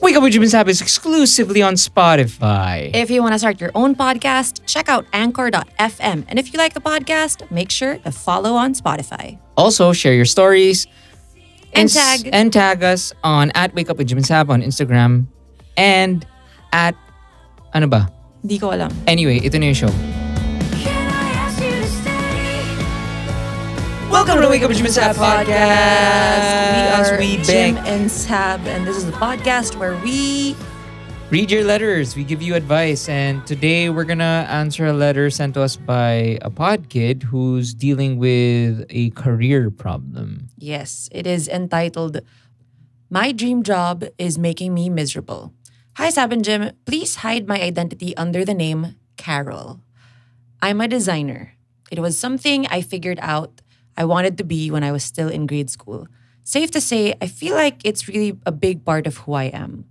Wake Up with Jim and Sab is exclusively on Spotify. If you want to start your own podcast, check out anchor.fm. And if you like the podcast, make sure to follow on Spotify. Also, share your stories And tag. and tag us on at Wake Up with Jim and Sab on Instagram and at ano ba? Di ko alam. Anyway, ito na yung show. Welcome to the Wake Up with Jim and Sab podcast. We are we Jim and Sab, and this is the podcast where we Read your letters. We give you advice. And today we're going to answer a letter sent to us by a pod kid who's dealing with a career problem. Yes, it is entitled My Dream Job is Making Me Miserable. Hi, Sab and Jim. Please hide my identity under the name Carol. I'm a designer. It was something I figured out I wanted to be when I was still in grade school. Safe to say, I feel like it's really a big part of who I am.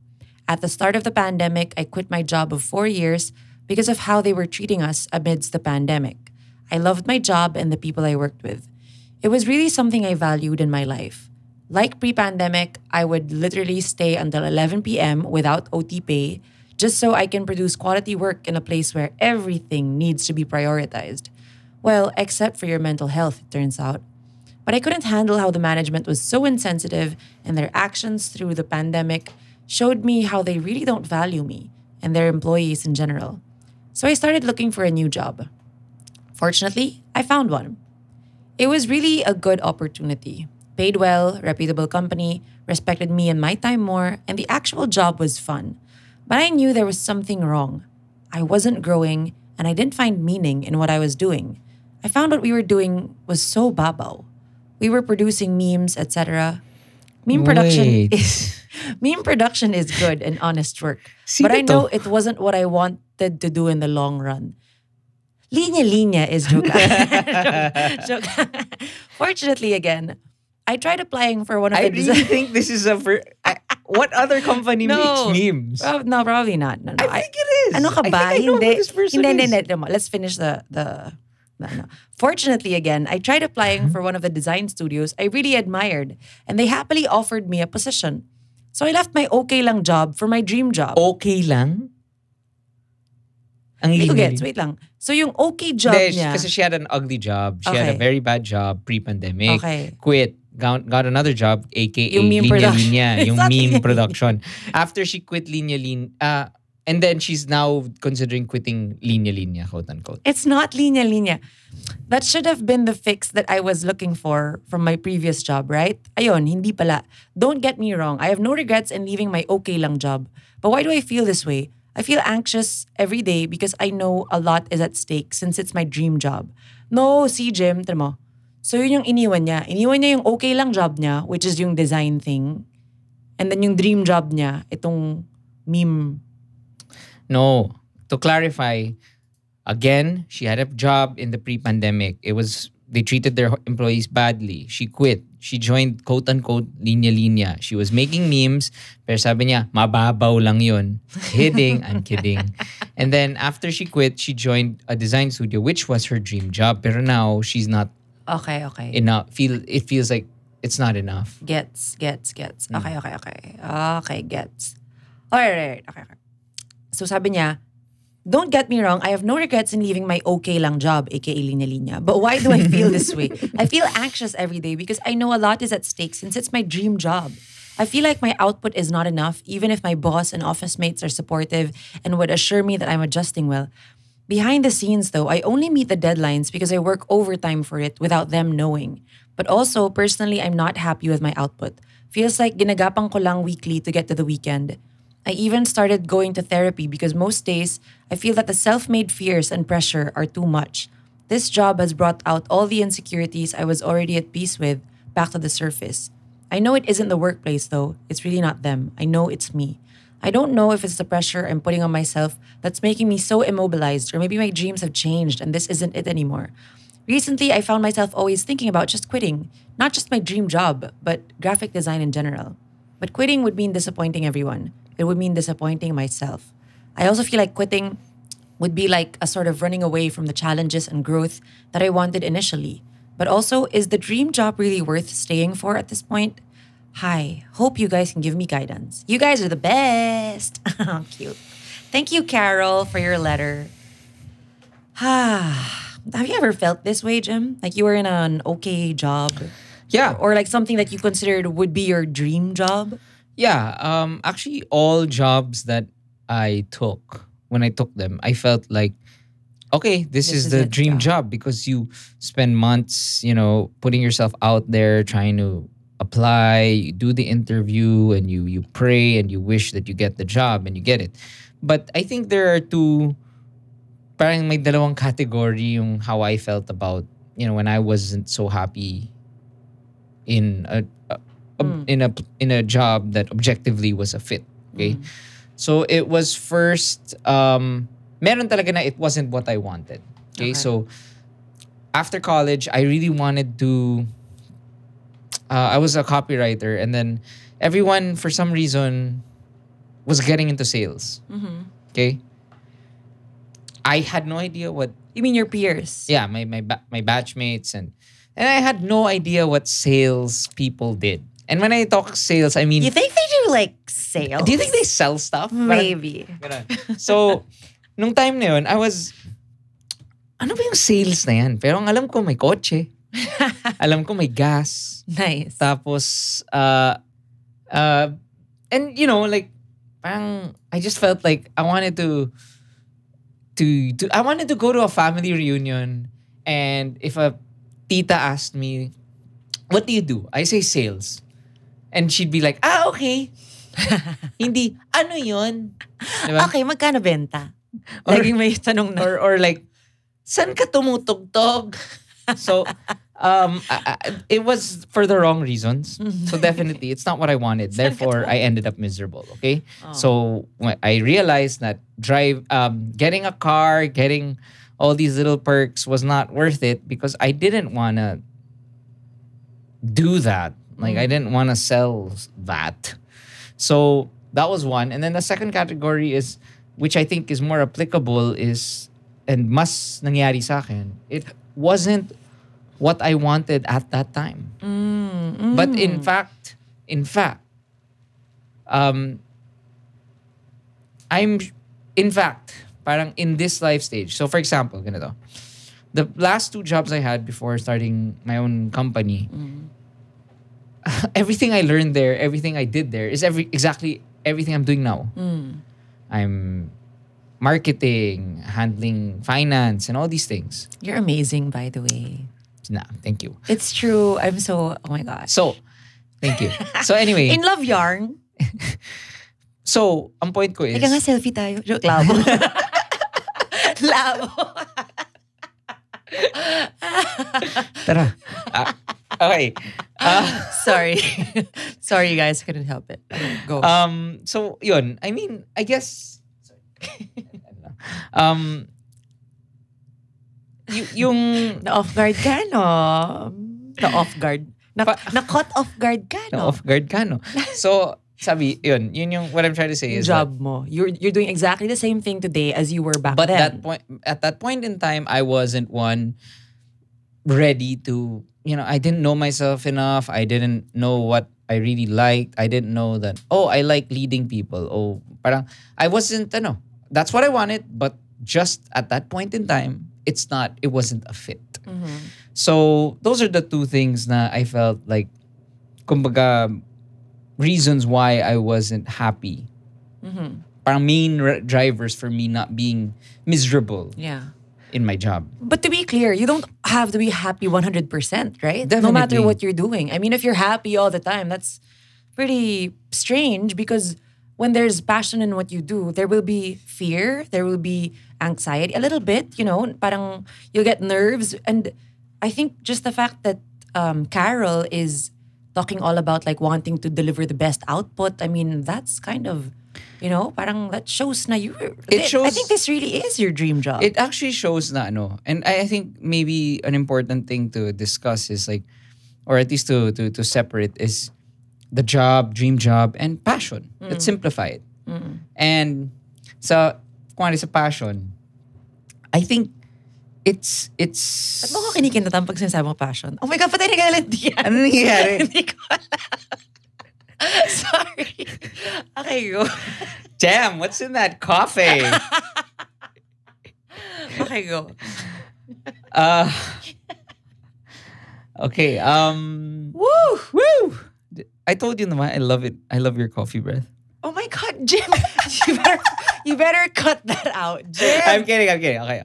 At the start of the pandemic, I quit my job of four years because of how they were treating us amidst the pandemic. I loved my job and the people I worked with. It was really something I valued in my life. Like pre pandemic, I would literally stay until 11 p.m. without OT pay just so I can produce quality work in a place where everything needs to be prioritized. Well, except for your mental health, it turns out. But I couldn't handle how the management was so insensitive, and their actions through the pandemic showed me how they really don't value me and their employees in general. So I started looking for a new job. Fortunately, I found one. It was really a good opportunity. Paid well, reputable company, respected me and my time more, and the actual job was fun. But I knew there was something wrong. I wasn't growing, and I didn't find meaning in what I was doing. I found what we were doing was so babaw. We were producing memes, etc. Meme production Wait. is meme production is good and honest work. Sino but I to? know it wasn't what I wanted to do in the long run. Linya Linya is joke. joke. Fortunately, again, I tried applying for one of I the really think this is a. Ver- I, what other company No. makes memes? Prob- no, probably not. No, no. I think it is. Ano ka I ba? think I know Hindi. this person Hindi, is. hindi, hindi. Let's finish the the no, no. Fortunately, again, I tried applying for one of the design studios I really admired, and they happily offered me a position. So I left my okay lang job for my dream job. Okay lang? Ang Hindi ko gets. Wait lang. So yung okay job Hindi, niya. Kasi she had an ugly job. She had a very bad job pre-pandemic. Okay. Quit. Got, got another job, aka Yung meme Linya production. Linya. Yung meme production. After she quit Linya Linya, uh, and then she's now considering quitting Linya Linya, quote unquote. It's not linya linya. That should have been the fix that I was looking for from my previous job, right? Ayon, hindi pala. Don't get me wrong. I have no regrets in leaving my okay lang job. But why do I feel this way? I feel anxious every day because I know a lot is at stake since it's my dream job. No, si Jim, mo. So yun yung iniwan niya. Iniwan niya yung okay lang job niya, which is yung design thing. And then yung dream job niya, itong meme. No. To clarify, again, she had a job in the pre-pandemic. It was they treated their employees badly. She quit. She joined quote unquote linya linya. She was making memes, pero sabi niya, mababaw lang yun. Kidding, I'm kidding. And then after she quit, she joined a design studio, which was her dream job. Pero now she's not Okay, okay. enough. Feel it feels like it's not enough. Gets, gets, gets. Hmm. Okay, okay, okay. Okay, gets. Alright, alright, okay, okay. So sabi niya, don't get me wrong, I have no regrets in leaving my okay lang job, aka linya linya. But why do I feel this way? I feel anxious every day because I know a lot is at stake since it's my dream job. I feel like my output is not enough, even if my boss and office mates are supportive and would assure me that I'm adjusting well. Behind the scenes, though, I only meet the deadlines because I work overtime for it without them knowing. But also, personally, I'm not happy with my output. Feels like ginagapang ko lang weekly to get to the weekend. I even started going to therapy because most days I feel that the self made fears and pressure are too much. This job has brought out all the insecurities I was already at peace with back to the surface. I know it isn't the workplace, though. It's really not them. I know it's me. I don't know if it's the pressure I'm putting on myself that's making me so immobilized, or maybe my dreams have changed and this isn't it anymore. Recently, I found myself always thinking about just quitting, not just my dream job, but graphic design in general. But quitting would mean disappointing everyone. It would mean disappointing myself. I also feel like quitting would be like a sort of running away from the challenges and growth that I wanted initially. But also, is the dream job really worth staying for at this point? Hi, hope you guys can give me guidance. You guys are the best. Oh, cute. Thank you, Carol, for your letter. Have you ever felt this way, Jim? Like you were in an okay job? Yeah. Or like something that you considered would be your dream job? Yeah, um, actually, all jobs that I took, when I took them, I felt like, okay, this, This is, is the dream yeah. job because you spend months, you know, putting yourself out there, trying to apply, you do the interview, and you you pray and you wish that you get the job and you get it. But I think there are two, parang may dalawang category yung how I felt about, you know, when I wasn't so happy in a, a- a- in a in a job that objectively was a fit. Okay, so it was first. Um, meron talaga na it wasn't what I wanted. Okay, Okay. so after college, I really wanted to. Uh, I was a copywriter, and then everyone for some reason was getting into sales. Okay, I had no idea what You mean your peers? yeah my my ba- my batchmates and and I had no idea what sales people did. And when I talk sales, I mean, You think they do like sales? do you think they sell stuff? Maybe. So, nung time na yun, I was, ano ba yung sales na yan? Pero ang alam ko may kotse. alam ko may gas. Nice. Tapos, uh, uh, and you know, like, parang, I just felt like I wanted to, to, to, I wanted to go to a family reunion and if a tita asked me, what do you do? I say sales. And she'd be like, ah, okay. Hindi, ano yun? Diba? Okay, magkano benta? Or- Laging may tanong na. or or like saan ka tumutugtog so um I, I- it was for the wrong reasons so definitely it's not what I wanted therefore I ended up miserable okay so I realized that drive um getting a car getting all these little perks was not worth it because I didn't want to do that like I mm-hmm. didn't want to sell that so that was one. And then the second category is, which I think is more applicable, is, and mas nangyari sa akin, it wasn't what I wanted at that time. Mm-hmm. But in fact, in fact, um, I'm, in fact, parang in this life stage. So for example, ganito. The last two jobs I had before starting my own company, mm-hmm. everything I learned there, everything I did there is every exactly everything I'm doing now. I'm marketing, handling finance, and all these things. You're amazing, by the way. Nah, thank you. It's true. I'm so, oh my god. So, thank you. So anyway, In love yarn. so ang point ko is, Ika nga selfie tayo. Joke, labo. labo. tara. Ah, okay. Ah, Sorry. Sorry, you guys. Couldn't help it. Go. um, so yun. I mean, I guess. Sorry. um, y- yung na-off guard ka, no? Na-off guard. Na, Pa- na-caught off guard ka, Na-off guard ka, no? So, sabi, yun, yun yung what I'm trying to say is that- job mo. You're you're doing exactly the same thing today as you were back but then. that point at that point in time I wasn't one ready to you know I didn't know myself enough. I didn't know what I really liked. I didn't know that oh I like leading people. Oh parang I wasn't ano that's what I wanted but just at that point in time it's not it wasn't a fit. Mm-hmm. So those are the two things that I felt like kumbaga reasons why I wasn't happy. Mm-hmm. Parang main drivers for me not being miserable. Yeah. In my job. But to be clear, you don't have to be happy 100%, right? Definitely. No matter what you're doing. I mean, if you're happy all the time, that's pretty strange because when there's passion in what you do, there will be fear, there will be anxiety, a little bit, you know, parang you'll get nerves. And I think just the fact that um, Carol is talking all about like wanting to deliver the best output, I mean, that's kind of, you know, parang that shows na you. I shows- think this really is your dream job. It actually shows na ano, and I I think maybe an important thing to discuss is like, or at least to to to separate is the job, dream job, and passion. Let's simplify it. And sa kung ano sa passion, I think it's it's Ba't mo ko kinikinatan pag sinasabi mo passion? Oh my God, patay na diyan. ano nangyayari? Hindi ko alam. Sorry. Okay, go. Damn, what's in that coffee? Okay, go. uh, okay. Um. Woo! Woo! I told you naman, I love it. I love your coffee breath. Oh my God, Jim. you, better, you better cut that out, Jim. I'm kidding. I'm kidding. Okay.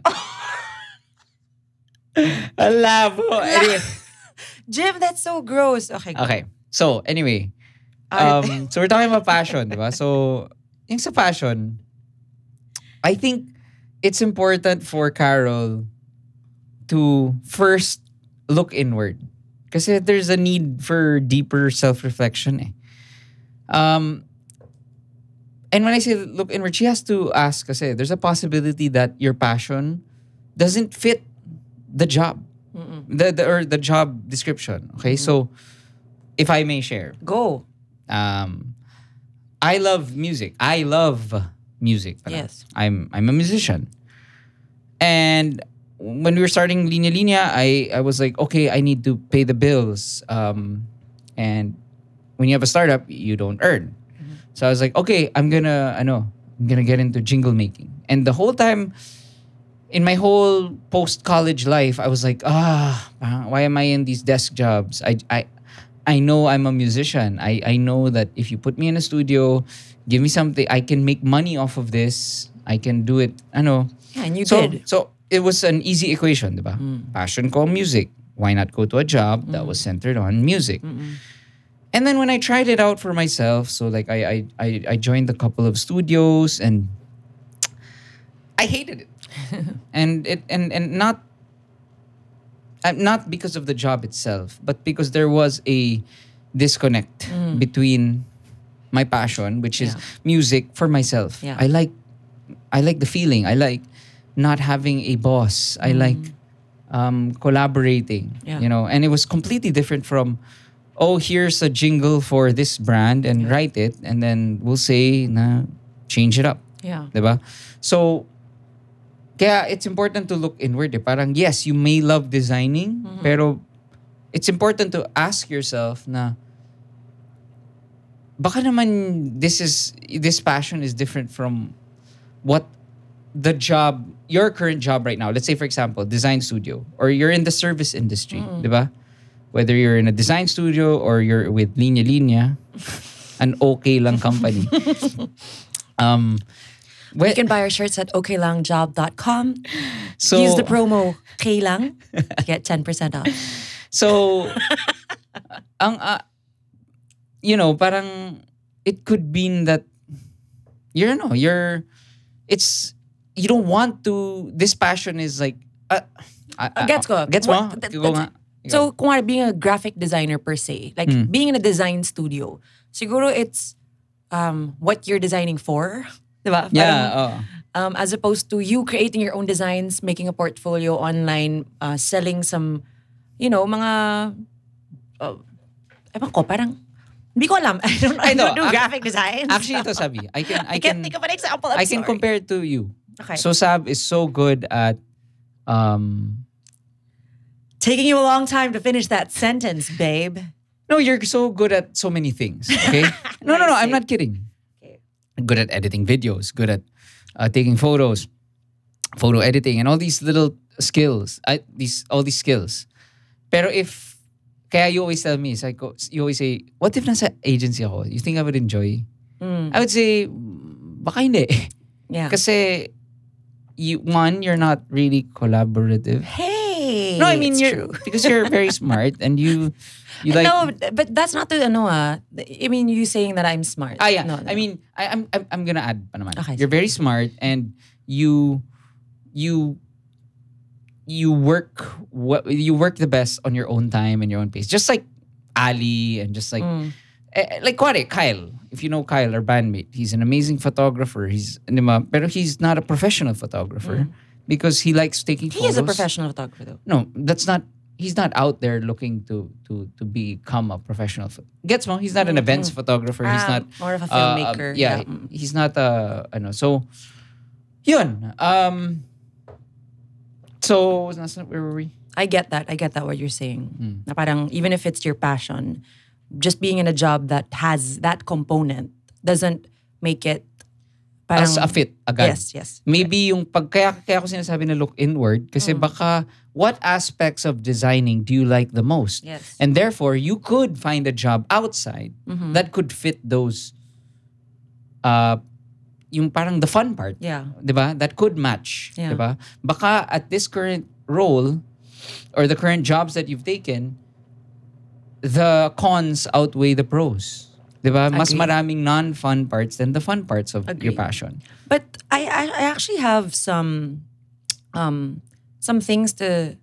Ang labo. Anyway. Jim, that's so gross. Okay, go. Okay. So, anyway. Um, so, we're talking about passion, di ba? So, yung sa passion, I think it's important for Carol to first look inward. Kasi there's a need for deeper self-reflection eh. Um, and when I say look inward, she has to ask kasi there's a possibility that your passion doesn't fit the job. The, the or the job description. Okay? So if I may share, Go. Um, I love music. I love music. Yes. I'm I'm a musician. And when we were starting Linya Linya, I, I was like, okay, I need to pay the bills. Um, and when you have a startup, you don't earn. So I was like, okay, I'm gonna, I know, I'm gonna get into jingle making. And the whole time, in my whole post college life, I was like, ah, ah, why am I in these desk jobs? I, I, I know I'm a musician. I, I know that if you put me in a studio, give me something, I can make money off of this. I can do it. I know. Yeah, and you So, did. so it was an easy equation, diba? Mm. Passion ko music. Why not go to a job that mm. was centered on music? And then when I tried it out for myself, so like I I I, I joined a couple of studios and I hated it. and it and and not Uh, not because of the job itself, but because there was a disconnect mm. between my passion, which is Yeah. music, for myself. Yeah. I like I like the feeling. I like not having a boss. I mm. like um, collaborating. Yeah. You know, and it was completely different from oh, here's a jingle for this brand and write it and then we'll say na change it up. Yeah. 'Di ba? So, kaya it's important to look inward. Eh. Parang, yes, you may love designing, pero it's important to ask yourself na, baka naman this is, this passion is different from what the job, your current job right now. Let's say, for example, design studio, or you're in the service industry, di ba? Whether you're in a design studio or you're with Linya Linya, an okay lang company. um, You we- can buy our shirts at okaylangjobcom so, Use the promo Kaylang. Get 10% off. So, ang, ah, you know, parang, it could mean that, you're, no, you're, it's, you don't want to, this passion is like, uh, uh, uh, Gets ko. Gets mo? What- that- Go. So, kung being a graphic designer per se, like Hmm. being in a design studio, siguro it's um, what you're designing for. Diba? Yeah, Parang, oh. um, as opposed to you creating your own designs, making a portfolio online, uh, selling some, you know, mga, uh, ewan ko, parang, hindi ko alam. I don't, I I don't do graphic designs. Actually, ito sabi, I can, I I can't think of an example. I'm I can sorry. compare it to you. Okay. So Sab is so good at, um, Taking you a long time to finish that sentence, babe. No, you're so good at so many things. Okay. no, no, no. I'm not kidding. Good at editing videos. Good at uh, taking photos, photo editing, and all these little skills. I, these all these skills. Pero if kaya you always tell me, it's like, you always say, what if nasa agency ako? You think I would enjoy? I would say, "Mm, baka hindi. Yeah. Kasi you one, you're not really collaborative. No, I mean you're true. because you're very smart and you you like no, but that's not the ano ah. I mean, you saying that I'm smart. Ah, yeah. No, no. I mean, I, I'm, I'm I'm gonna add pa naman. Okay, You're very smart and you you you work what you work the best on your own time and your own pace. Just like Ali and just like Mm. eh, eh, like Kware, Kyle. If you know Kyle, our bandmate, he's an amazing photographer. He's pero he's not a professional photographer because he likes taking Mm. he is a professional photographer though. No, that's not. He's not out there looking to to to become a professional. Gets mo? He's not an events photographer. He's Ah, not more of a uh, filmmaker. um, yeah, yeah. Mm. he's not a ano. So, yun. Um. So, where were we? I get that. I get that what you're saying. Hmm. Na parang even if it's your passion, just being in a job that has that component doesn't make it parang, As a fit agad. Yes, yes. Maybe yung pag kaya kaya ko sinasabi na look inward kasi Mm. baka what aspects of designing do you like the most? Yes. And therefore you could find a job outside Mm-hmm. that could fit those uh yung parang the fun part. Yeah. 'Di ba? That could match, Yeah. 'di ba? Baka at this current role or the current jobs that you've taken the cons outweigh the pros. 'Di ba? Mas Agree. maraming non-fun parts than the fun parts of your passion. But I, I I actually have some um some things to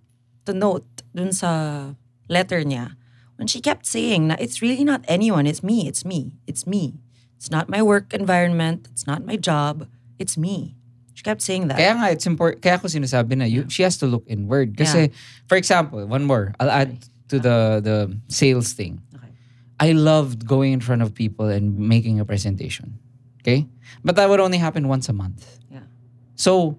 to note dun sa letter niya. When she kept saying na it's really not anyone, it's me, it's me, it's me. It's not my work environment, it's not my job, it's me. She kept saying that. Kaya nga, it's important. Kaya ako sinasabi na you, she has to look inward. Kasi, for example, one more. I'll add to the the sales thing. I loved going in front of people and making a presentation. Okay? But that would only happen once a month. Yeah. So,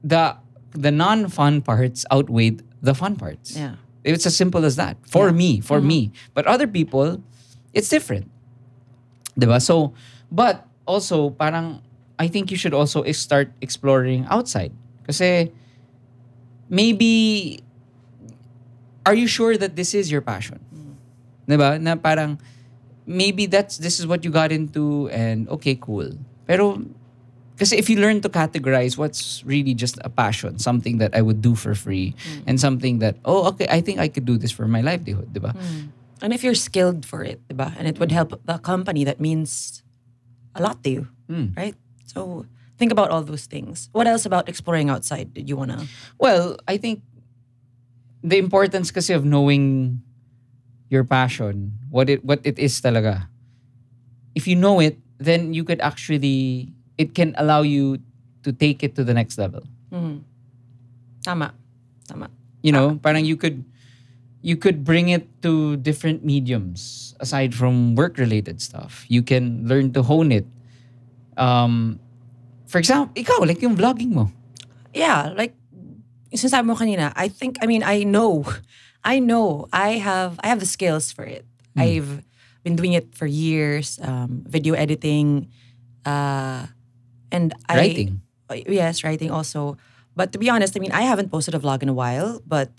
the the non-fun parts outweighed the fun parts. Yeah. It's as simple as that. For Yeah. me, for mm-hmm. me. But other people, it's different. Diba? So, but also, parang, I think you should also start exploring outside. Kasi, maybe, are you sure that this is your passion? Diba? Na parang, maybe that's, this is what you got into and okay, cool. Pero, kasi if you learn to categorize what's really just a passion, something that I would do for free, and something that, oh, okay, I think I could do this for my livelihood, di ba? And if you're skilled for it, diba? And it would help the company that means a lot to you, Hmm. right? So think about all those things. What else about exploring outside did you wanna? Well, I think the importance kasi of knowing your passion, what it what it is talaga. If you know it, then you could actually it can allow you to take it to the next level. Hmm. Tama, tama. You know, parang you could you could bring it to different mediums aside from work related stuff. You can learn to hone it. Um for example, ikaw like yung vlogging mo. Yeah, like sinasabi mo kanina, I think I mean I know. I know I have I have the skills for it. I've been doing it for years, um, video editing, uh, and I Writing. Uh, yes, writing also. But to be honest, I mean, I haven't posted a vlog in a while, but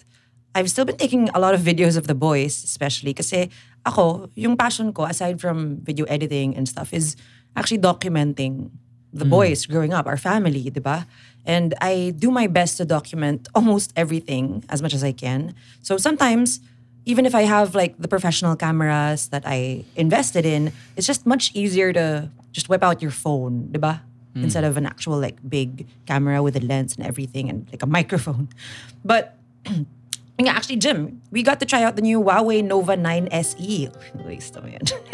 I've still been taking a lot of videos of the boys, especially kasi ako, yung passion ko aside from video editing and stuff is actually documenting the mm. boys growing up, our family, di ba? And I do my best to document almost everything as much as I can. So sometimes, even if I have like the professional cameras that I invested in, it's just much easier to just whip out your phone, di ba? Mm. Instead of an actual like big camera with a lens and everything and like a microphone. But yeah, actually, Jim, we got to try out the new Huawei Nova 9 SE.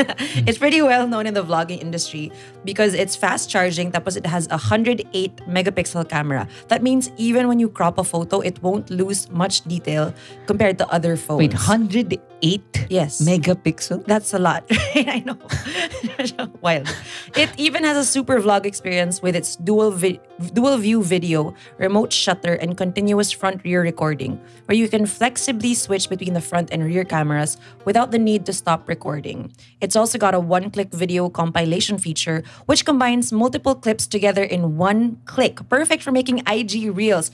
It's pretty well known in the vlogging industry because it's fast charging tapos it has a 108 megapixel camera. That means even when you crop a photo, it won't lose much detail compared to other phones. Wait, 108 Yes. megapixel? That's a lot. I know. Wild. It even has a super vlog experience with its dual vi- dual view video, remote shutter, and continuous front rear recording, where you can flexibly switch between the front and rear cameras without the need to stop recording. It's also got a one-click video compilation feature, which combines multiple clips together in one click, perfect for making IG reels.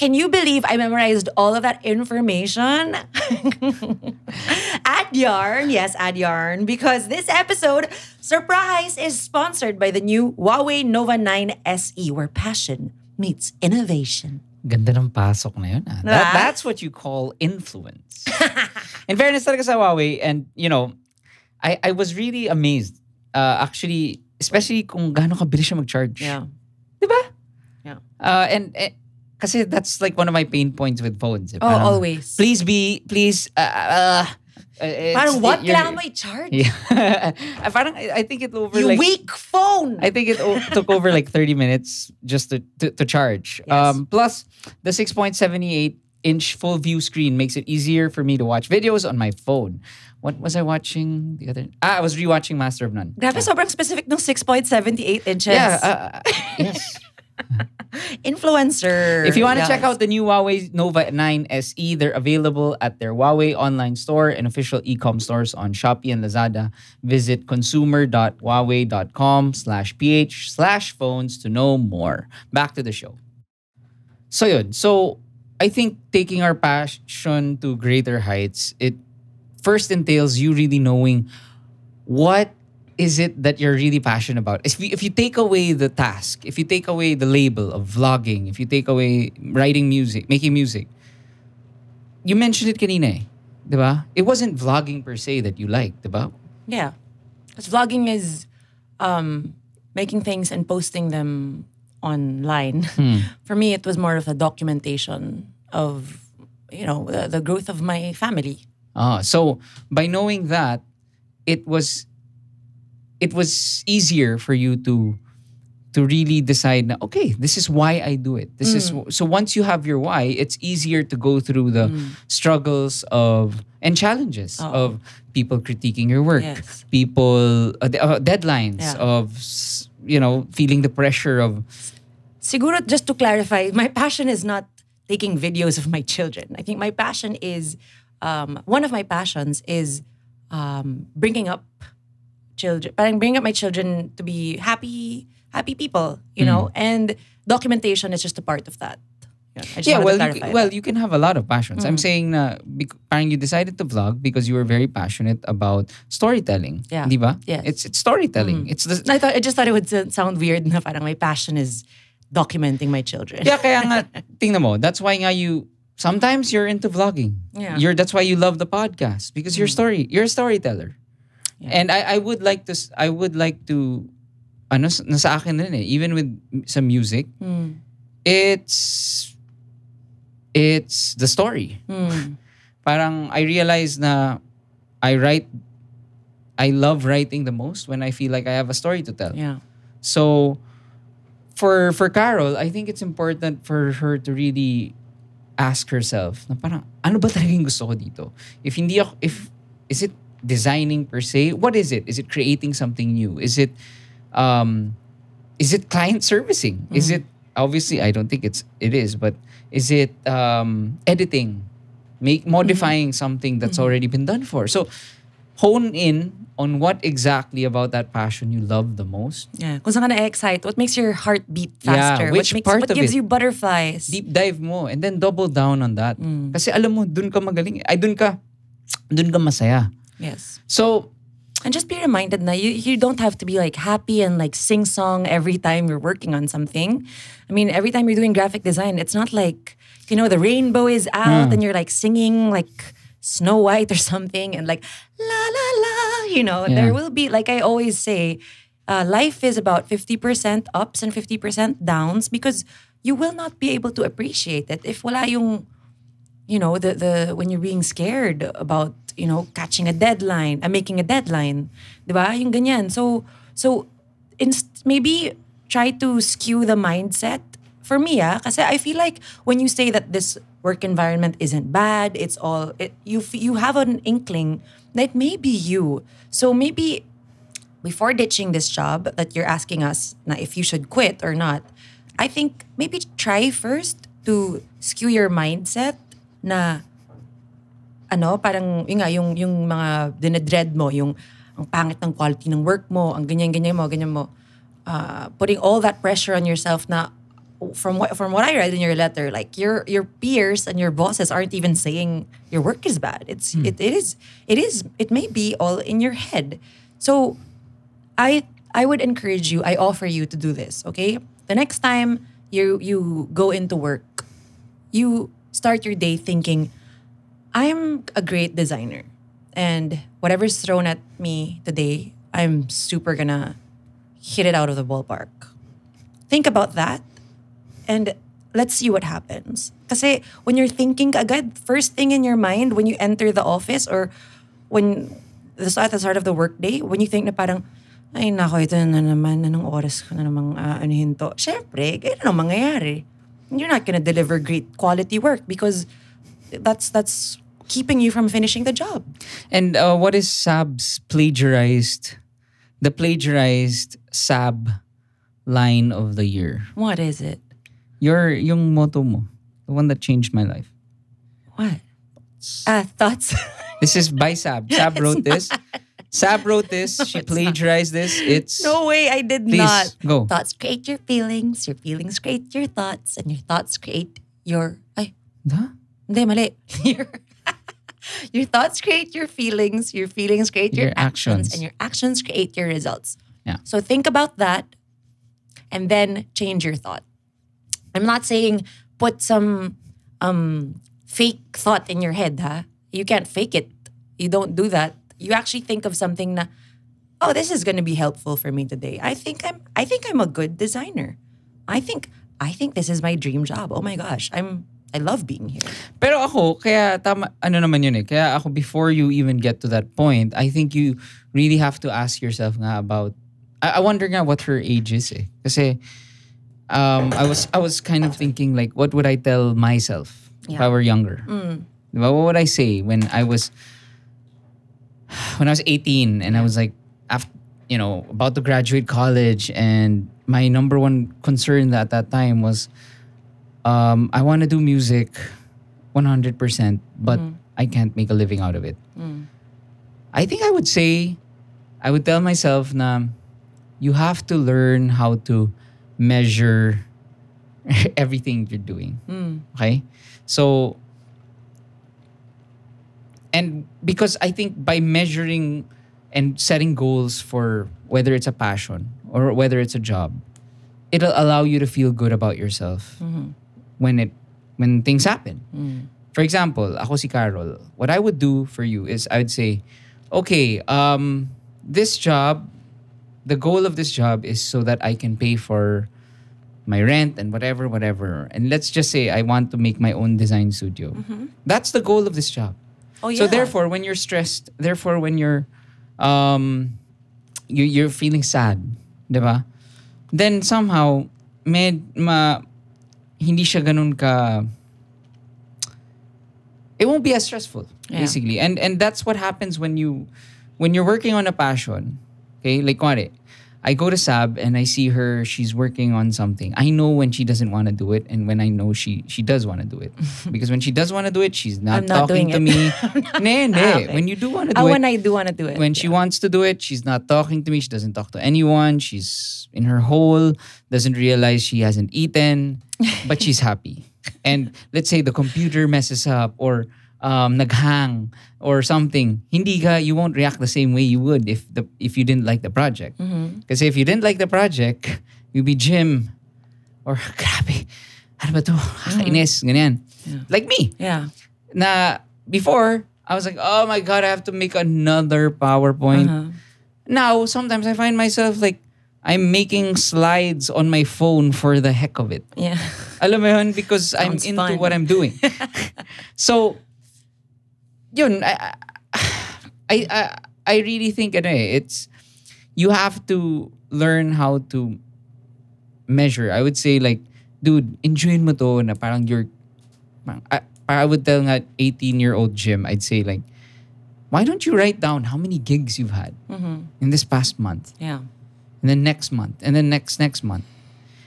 Can you believe I memorized all of that information? at Yarn, yes, at Yarn, because this episode, surprise, is sponsored by the new Huawei Nova 9 SE, where passion meets innovation. Ganda ng pasok na yun. Ah. That, that's what you call influence. In fairness talaga sa Huawei, and you know, I, I was really amazed. Uh, actually, especially kung gaano kabilis siya mag-charge. Yeah. Diba? Yeah. Uh, and, eh, kasi that's like one of my pain points with phones. eh. Oh, Parang, always. Please be, please, uh, uh, uh, Parang what? Kailangan mo i-charge? Yeah. Parang, I I think it over You like... weak phone! I think it o- took over like 30 minutes just to, to, to charge. Yes. Um, plus, the 6.78 inch full view screen makes it easier for me to watch videos on my phone. What was I watching the other? Ah, I was rewatching Master of None. Grabe, sobrang specific ng 6.78 inches. Yeah, uh, uh, yes. Influencer. If you want to Yes. check out the new Huawei Nova 9 SE, they're available at their Huawei online store and official e-com stores on Shopee and Lazada. Visit consumer.huawei.com slash ph slash phones to know more. Back to the show. So yun. So I think taking our passion to greater heights, it first entails you really knowing what is it that you're really passionate about? If you, if you take away the task, if you take away the label of vlogging, if you take away writing music, making music, you mentioned it kanina eh, di ba? It wasn't vlogging per se that you liked, di ba? Yeah. Because vlogging is um, making things and posting them online. For me, it was more of a documentation of, you know, the, the growth of my family. Ah, so by knowing that, it was it was easier for you to to really decide na, okay, this is why I do it. This is so once you have your why, it's easier to go through the struggles of and challenges of people critiquing your work, Yes. people uh, uh, deadlines Yeah. of you know feeling the pressure of Siguro, just to clarify, my passion is not taking videos of my children. I think my passion is, um, one of my passions is um, bringing up children, parang bring up my children to be happy, happy people, you know, mm. and documentation is just a part of that. Yeah, I just yeah, well, to you, well, that. you can have a lot of passions. I'm mm. saying na parang you decided to vlog because you were very passionate about storytelling. Yeah. Di ba? Yes. It's it's storytelling. Mm. It's the I thought I just thought it would sound weird na parang my passion is documenting my children. Yeah, kaya nga tingnan mo, that's why nga you sometimes you're into vlogging. Yeah. Mm. You're that's why you love the podcast because you're story, you're a storyteller. And I I would like to I would like to ano nasa akin rin eh, even with some music, Mm. it's it's the story. Mm. parang I realize na I write I love writing the most when I feel like I have a story to tell. Yeah. So for for Carol, I think it's important for her to really ask herself na parang ano ba talaga yung gusto ko dito? If hindi ako if is it designing per se? What is it? Is it creating something new? Is it um is it client servicing? Is it obviously I don't think it's it is, but is it um editing? Make modifying something that's already been done for. So hone in on what exactly about that passion you love the most. Yeah. Kung saan ka na-excite, what makes your heart beat faster? Yeah, which what makes, part what of gives it? you butterflies? Deep dive mo and then double down on that. Mm. Kasi alam mo, dun ka magaling. Ay, dun ka, dun ka masaya. Yes. So, And just be reminded na you, you don't have to be like happy and like sing song every time you're working on something. I mean, every time you're doing graphic design, it's not like, you know, the rainbow is out and you're like singing like Snow White or something and like la la la, you know, Yeah. there will be, like I always say, uh, life is about 50% ups and 50% downs because you will not be able to appreciate it if wala yung you know the the when you're being scared about you know catching a deadline and making a deadline. 'di ba? Yung ganyan. So so inst- maybe try to skew the mindset for me ah. Kasi I feel like when you say that this work environment isn't bad it's all it, you you have an inkling that maybe you. So maybe before ditching this job that you're asking us na if you should quit or not, I think maybe try first to skew your mindset na ano, parang yun nga, yung, yung mga dinedread mo, yung ang pangit ng quality ng work mo, ang ganyan-ganyan mo, ganyan mo. Uh, putting all that pressure on yourself na from what from what I read in your letter, like your your peers and your bosses aren't even saying your work is bad. It's it, it is it is it may be all in your head. So I I would encourage you, I offer you to do this, okay? The next time you you go into work, you start your day thinking, I'm a great designer. And whatever's thrown at me today, I'm super gonna hit it out of the ballpark. Think about that and let's see what happens. Kasi when you're thinking agad, first thing in your mind when you enter the office or when the at the start of the workday, when you think na parang, ay nako, ito na naman, anong oras ko na namang ah, aanuhin to. Siyempre, ganyan ang mangyayari. You're not gonna deliver great quality work because that's that's keeping you from finishing the job. and uh, what is Sab's plagiarized, the plagiarized Sab line of the year. What is it? Your yung motto mo, the one that changed my life. What? Ah, thoughts. This is by Sab. Sab wrote this. Sab wrote this. she it's not. plagiarized this. It's no way, I did Please, not. go. Thoughts create your feelings, your feelings create your thoughts, and your thoughts create your I. Huh? Hindi mali. your, your thoughts create your feelings, your feelings create your, Your actions, actions. and your actions create your results. Yeah. So think about that and then change your thought. I'm not saying put some um fake thought in your head, huh? You can't fake it. You don't do that. You actually think of something na, oh, this is gonna be helpful for me today. I think I'm I think I'm a good designer. I think I think this is my dream job. Oh my gosh. I'm I love being here. Pero ako, kaya tama, ano naman yun eh. Kaya ako, before you even get to that point, I think you really have to ask yourself nga about, I, I wonder nga what her age is eh. Kasi, um, I was, I was kind of thinking like, what would I tell myself if I were younger? Diba? What would I say when I was, when I was 18 and I was like, after, you know, about to graduate college and my number one concern at that time was, um, I want to do music 100%, but mm-hmm. I can't make a living out of it. Mm. I think I would say, I would tell myself na you have to learn how to measure everything you're doing. Mm. Okay? So, and because I think by measuring and setting goals for whether it's a passion or whether it's a job, it'll allow you to feel good about yourself mm-hmm. When it when things happen. For example, ako si Carol, what I would do for you is I would say, okay, um, this job, the goal of this job is so that I can pay for my rent and whatever, whatever. And let's just say I want to make my own design studio. That's the goal of this job. Oh yeah. So therefore, when you're stressed, therefore when you're um you you're feeling sad, 'di ba? Then somehow med ma hindi siya ganun ka it won't be as stressful Yeah. basically. And and that's what happens when you when you're working on a passion. Okay? Like kunwari, I go to Sab and I see her she's working on something. I know when she doesn't want to do it and when I know she she does want to do it. because when she does want to do it, she's not, I'm not talking to it. me. nee, nee. Ah, okay. When you do want to do oh, it, when I do want to do it. when she wants to do it, she's not talking to me. She doesn't talk to anyone. She's in her hole, doesn't realize she hasn't eaten, but she's happy. And let's say the computer messes up or um, naghang or something. Hindi ka, you won't react the same way you would if the if you didn't like the project. Because if you didn't like the project, you'd be Jim or grabe. Ano ba to? Kakainis, ganyan. Like me yeah. na before I was like, oh my god, I have to make another PowerPoint. Uh-huh. Now sometimes I find myself like I'm making slides on my phone for the heck of it. Yeah. Alam mo yun? Because I'm into fun. what I'm doing. so, yun, I, I, I, I really think ano eh, it's, you have to learn how to measure. I would say like, dude, enjoy mo to na parang you're, parang, I, I would tell nga 18-year-old Jim, I'd say like, why don't you write down how many gigs you've had in this past month? Yeah. and then next month and then next next month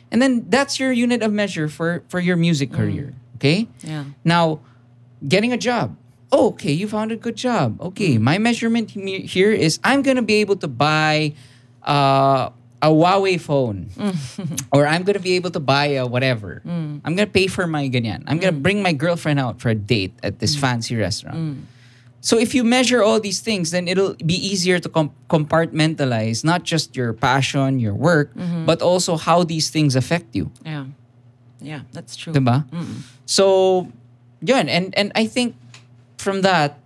and then that's your unit of measure for for your music career okay Yeah. now getting a job oh, okay you found a good job. Okay hmm. my measurement here is i'm gonna be able to buy uh, a huawei phone. Or i'm gonna be able to buy a whatever. Hmm. I'm gonna pay for my ganyan. I'm gonna hmm. bring my girlfriend out for a date at this fancy restaurant. So if you measure all these things, then it'll be easier to com- compartmentalize not just your passion, your work, mm-hmm. but also how these things affect you. Yeah. Yeah, that's true. Diba? So, yun. And, and I think from that,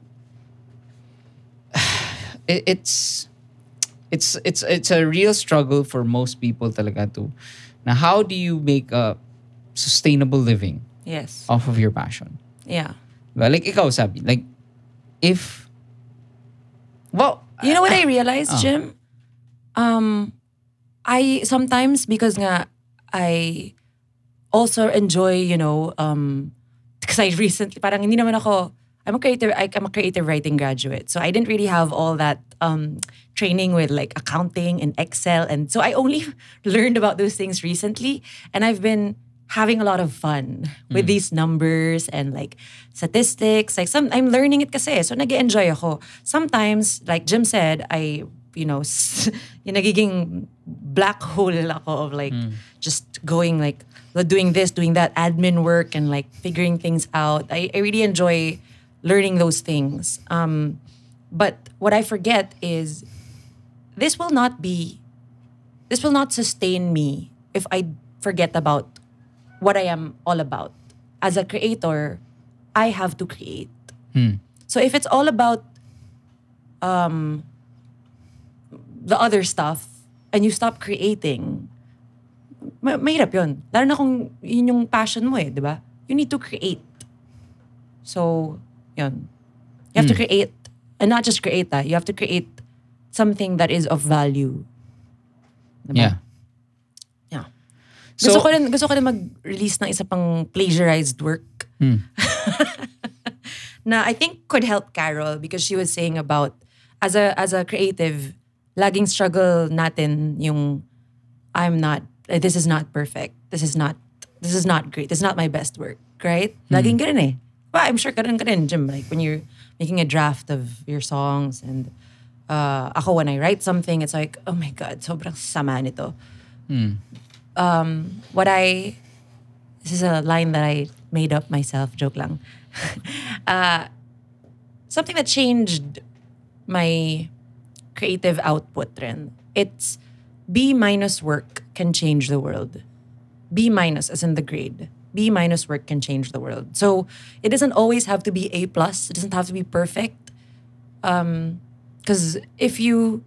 it, it's it's it's it's a real struggle for most people talaga to now how do you make a sustainable living Yes. off of your passion Yeah. Diba? like ikaw sabi like if well You know what I realized, Oh. Jim? Um, I sometimes because nga I also enjoy, you know, um, because I recently parang hindi naman ako I'm a creative. I- I'm a creative writing graduate, so I didn't really have all that um, training with like accounting and Excel, and so I only learned about those things recently, and I've been having a lot of fun with hmm. these numbers and like statistics. Like some, I'm learning it kasi, eh. so nag-enjoy ako. Sometimes, like Jim said, I you know, yung nagiging black hole ako of like hmm. just going like doing this, doing that, admin work and like figuring things out. I, I really enjoy learning those things. Um, but what I forget is this will not be, this will not sustain me if I forget about what I am all about. As a creator, I have to create. So if it's all about um, the other stuff and you stop creating, ma- mahirap yun. Lalo na kung yun yung passion mo eh, di ba? You need to create. So, yun. You have to create. And not just create ah. You have to create something that is of value. Diba? Yeah. Yeah. So- gusto ko rin, gusto ko rin mag-release ng isa pang plagiarized work. na I think could help Carol because she was saying about as a as a creative, laging struggle natin yung I'm not eh, this is not perfect. This is not this is not great. This is not my best work, right? Laging ganun eh. Well, I'm sure ganun ka rin, Jim. Like when you're making a draft of your songs and uh, ako when I write something, it's like, oh my God, sobrang sama nito. Um, what I, this is a line that I made up myself, joke lang. uh, something that changed my creative output rin. It's B minus work can change the world. B minus as in the grade. B minus work can change the world. So it doesn't always have to be A plus. It doesn't have to be perfect. Um, because if you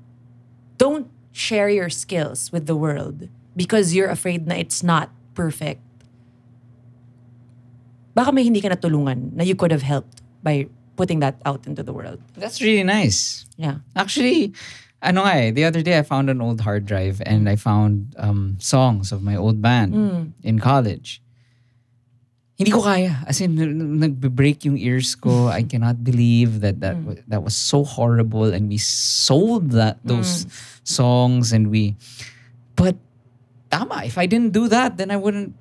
don't share your skills with the world because you're afraid na it's not perfect, baka may hindi ka natulungan na you could have helped by putting that out into the world. That's really nice. Yeah. Actually, ano nga eh, the other day I found an old hard drive and I found um, songs of my old band in college. Hindi ko kaya. As in, nagbe-break yung ears ko. I cannot believe that that, wa- that was so horrible and we sold that those songs and we... But, tama, if I didn't do that, then I wouldn't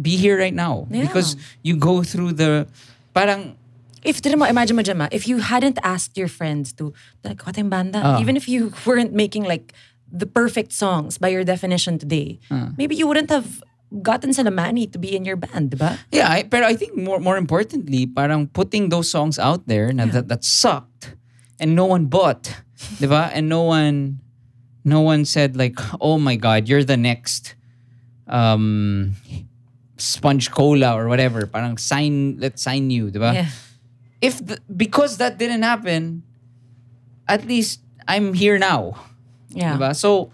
be here right now. Yeah. Because you go through the... Parang, If, mo, imagine mo, Gemma, if you hadn't asked your friends to, like, what banda? Ah. Even if you weren't making, like, the perfect songs by your definition today, maybe you wouldn't have gotten sila money to be in your band, di ba? Yeah, I, pero I think more more importantly, parang putting those songs out there na that, that sucked and no one bought, 'di ba? And no one no one said like, "Oh my god, you're the next um Sponge Cola or whatever." Parang sign let's sign you, ba? Yeah. If the, because that didn't happen, at least I'm here now. Yeah. Diba? So,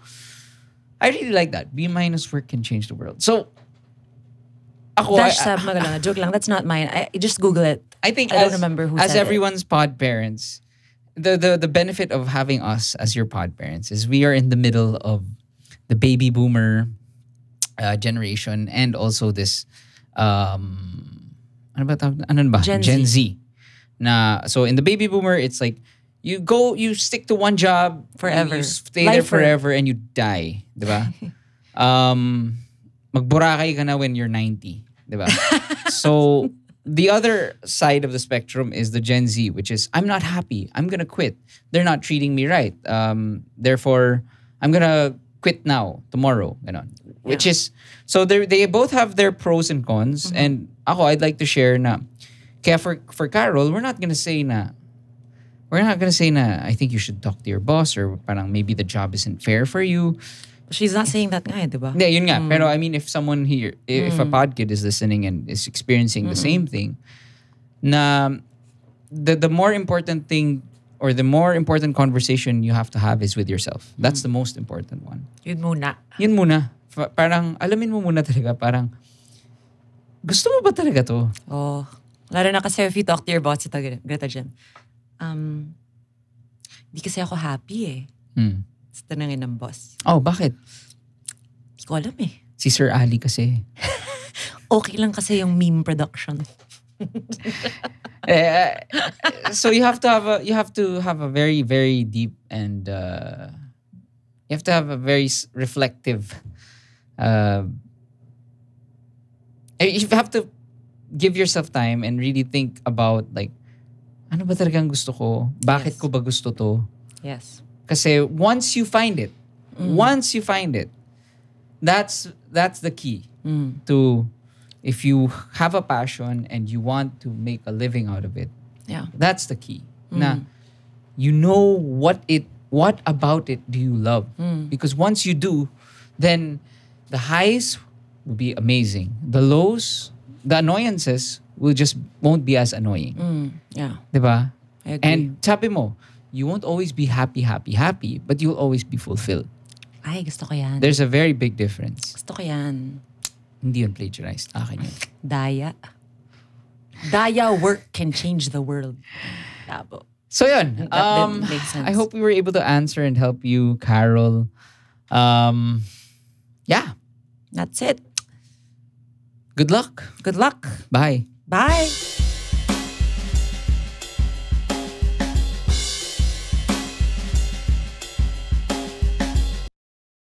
I really like that. B minus work can change the world. So, ako, Dash I- sab. Joke lang. That's not mine. I just Google it. I think I as, don't remember who as said it. everyone's pod parents, the, the the benefit of having us as your pod parents is we are in the middle of the baby boomer uh, generation and also this um ano ba ano ba Gen Gen Z. Z. Na so in the baby boomer it's like you go you stick to one job Forever. you stay there Lifer. forever and you die, 'di ba? um magburakay ka na when you're 90, 'di ba? so the other side of the spectrum is the Gen Z, which is I'm not happy. I'm gonna quit. They're not treating me right. Um, therefore, I'm gonna quit now, tomorrow, You ganon. Which is so they they both have their pros and cons. And ako, I'd like to share na. Kaya for for Carol, we're not gonna say na. We're not gonna say na. I think you should talk to your boss or parang maybe the job isn't fair for you. She's not saying that nga, eh, di ba? Hindi, yun nga. Pero I mean, if someone here, if a pod kid is listening and is experiencing the same thing, na the, the more important thing or the more important conversation you have to have is with yourself. That's the most important one. Yun muna. Yun muna. Parang, alamin mo muna talaga, parang, gusto mo ba talaga to? Oh. Lalo na kasi if you talk to your boss, ito, Greta Jen. Um, hindi kasi ako happy eh. Hmm. Tapos tanangin ng boss. Oh, bakit? Hindi ko alam eh. Si Sir Ali kasi. Okay lang kasi yung meme production. Eh, so you have to have a you have to have a very very deep and uh, you have to have a very reflective. Uh, you have to give yourself time and really think about like ano ba talagang gusto ko? Bakit Yes. ko ba gusto to? Yes. Kasi once you find it, Mm. once you find it, that's that's the key Mm. to if you have a passion and you want to make a living out of it. Yeah. That's the key. Na you know what it what about it do you love? Because once you do, then the highs will be amazing. The lows, the annoyances will just won't be as annoying. Mm. Yeah. 'Di ba? I agree. And sabi mo, you won't always be happy, happy, happy, but you'll always be fulfilled. Ay, gusto ko yan. There's a very big difference. gusto ko yan. Hindi yun plagiarized. Akin yun. Daya. Daya work can change the world. Labo. So yun. That Um, make sense. I hope we were able to answer and help you, Carol. Um, yeah. That's it. Good luck. Good luck. Bye. Bye.